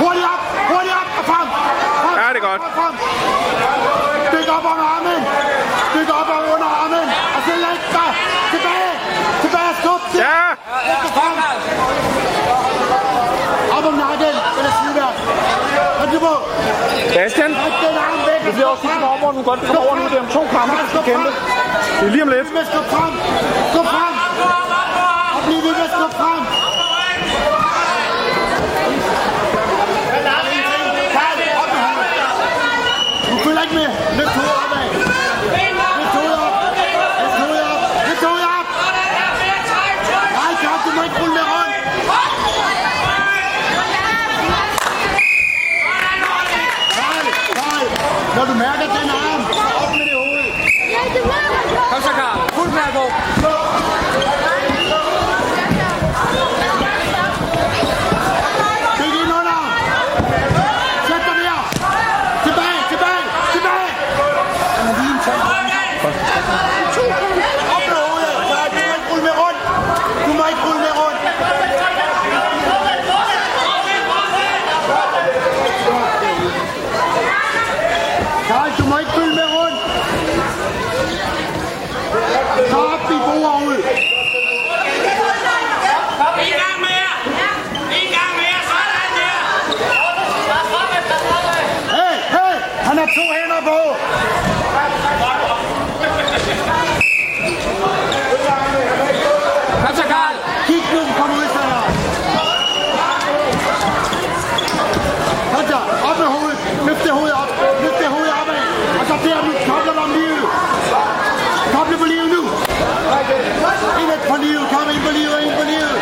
Hurtigt op! Hurtigt op! Og frem! frem. Ja, det er godt. Frem. Byg op under armen! Byg op under armen! Og så læg dig! Tilbage! Tilbage! Skub til! Ja! Frem! Op om nakken! Eller siden Kom til på! Bastian, Træk det bliver også sidste nummer, du kan godt komme over nu. Det er om to kampe, du skal kæmpe. Det er lige om lidt. Med skub frem! Skub frem! Og bliv ved med at skub frem! Karl, op med hovedet! Du følger ikke med! Løft hovedet opad! Løft hovedet op! Løft hovedet op! Løft hovedet op! Nej, Karl, du må ikke rulle med rundt! Karl, Karl, når du mærker den arm, op med det hoved! Kom så, Karl. Fuld med at gå. Byg ind under! Sæt dig der! Tilbage, tilbage, tilbage! Op med hovedet! Nej, du må ikke rulle med rundt! Du må ikke rulle med rundt! Karl, du må ikke rulle med rundt! Så op i bordet ud! En gang mere! En gang mere! Sådan der! Hey, hey! Han har to hænder på! Kom så, Karl. Kig nu, kom ud så her. Kom så, op med hovedet. Løft det hoved op. Løft det hoved opad. Og så der, nu kobler du om livet. Koble på livet nu. Ind på livet, kom ind på livet, ind på livet.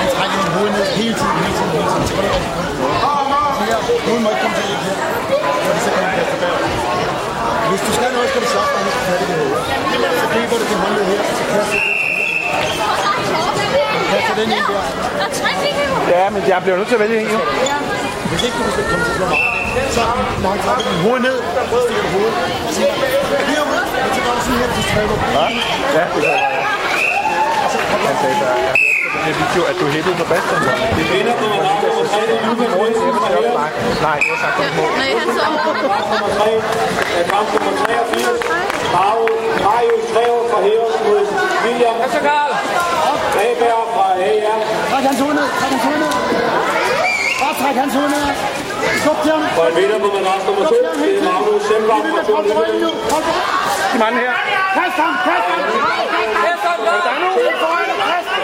Han trækker din hoved ned hele tiden, hele tiden, hele tiden. Så du her. Hovedet må ikke komme til at her. Så det simpelthen bliver tilbage. Hvis du skal noget, skal du slappe dig, og fat i det hoved. Så griber du din håndled her, så kaster du kaster den ind der. Ja, men jeg bliver nødt til at vælge en, jo. Hvis ikke du skal komme til at slå meget så når han trækker din hoved ned, så stikker du hovedet. Og så herude, og så gør du sådan her, så trækker du. Ja, ja det gør jeg. Han sagde, der er den video, at du hættede på Bastian. Det er vinder på Nej, det var sagt på mål. Nej, han så nummer 3 af kamp nummer 83. Mario, Mario Trever fra Heros mod William Kom så, Karl. Reberg fra AR. Træk hans hoved ned, træk hans hoved ned. Bare træk hans hoved ned. Skub til ham. Og en vinder på madras nummer 2, det er Magnus fra Hold på ryggen nu. Hold på ryggen. De mand her. Kast ham, kast ham. Efter, Karl. Kast ham.